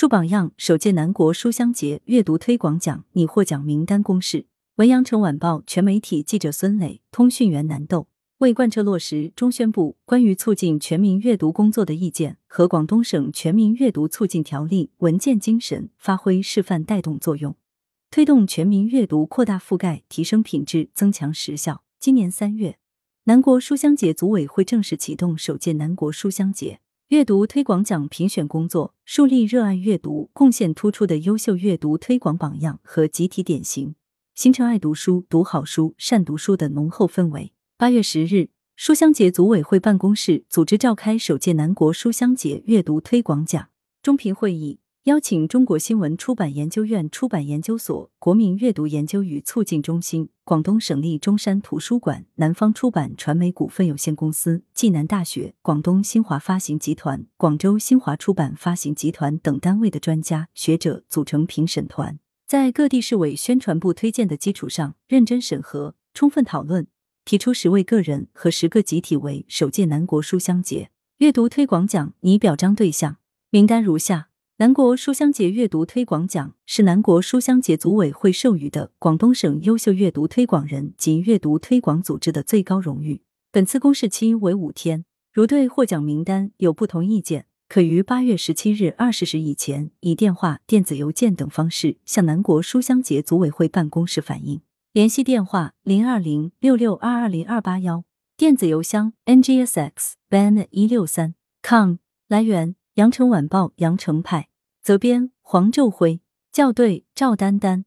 树榜样，首届南国书香节阅读推广奖拟获奖名单公示。文阳城晚报全媒体记者孙磊，通讯员南豆。为贯彻落实中宣部关于促进全民阅读工作的意见和广东省全民阅读促进条例文件精神，发挥示范带动作用，推动全民阅读扩大覆盖、提升品质、增强实效。今年三月，南国书香节组委会正式启动首届南国书香节阅读推广奖评选工作，树立热爱阅读、贡献突出的优秀阅读推广榜样和集体典型，形成爱读书、读好书、善读书的浓厚氛围。八月十日，书香节组委会办公室组织召开首届南国书香节阅读推广奖中评会议，邀请中国新闻出版研究院出版研究所、国民阅读研究与促进中心、广东省立中山图书馆、南方出版传媒股份有限公司、暨南大学、广东新华发行集团、广州新华出版发行集团等单位的专家学者组成评审团，在各地市委宣传部推荐的基础上，认真审核、充分讨论。提出十位个人和十个集体为首届南国书香节阅读推广奖拟表彰对象名单如下：南国书香节阅读推广奖是南国书香节组委会授予的广东省优秀阅读推广人及阅读推广组织的最高荣誉。本次公示期为五天，如对获奖名单有不同意见，可于八月十七日二十时以前以电话、电子邮件等方式向南国书香节组委会办公室反映。联系电话：零二零六六二二零二八幺，电子邮箱：ngsx ban 一六三 com。来源：羊城晚报羊城派，责编：黄昼辉，校对：赵丹丹。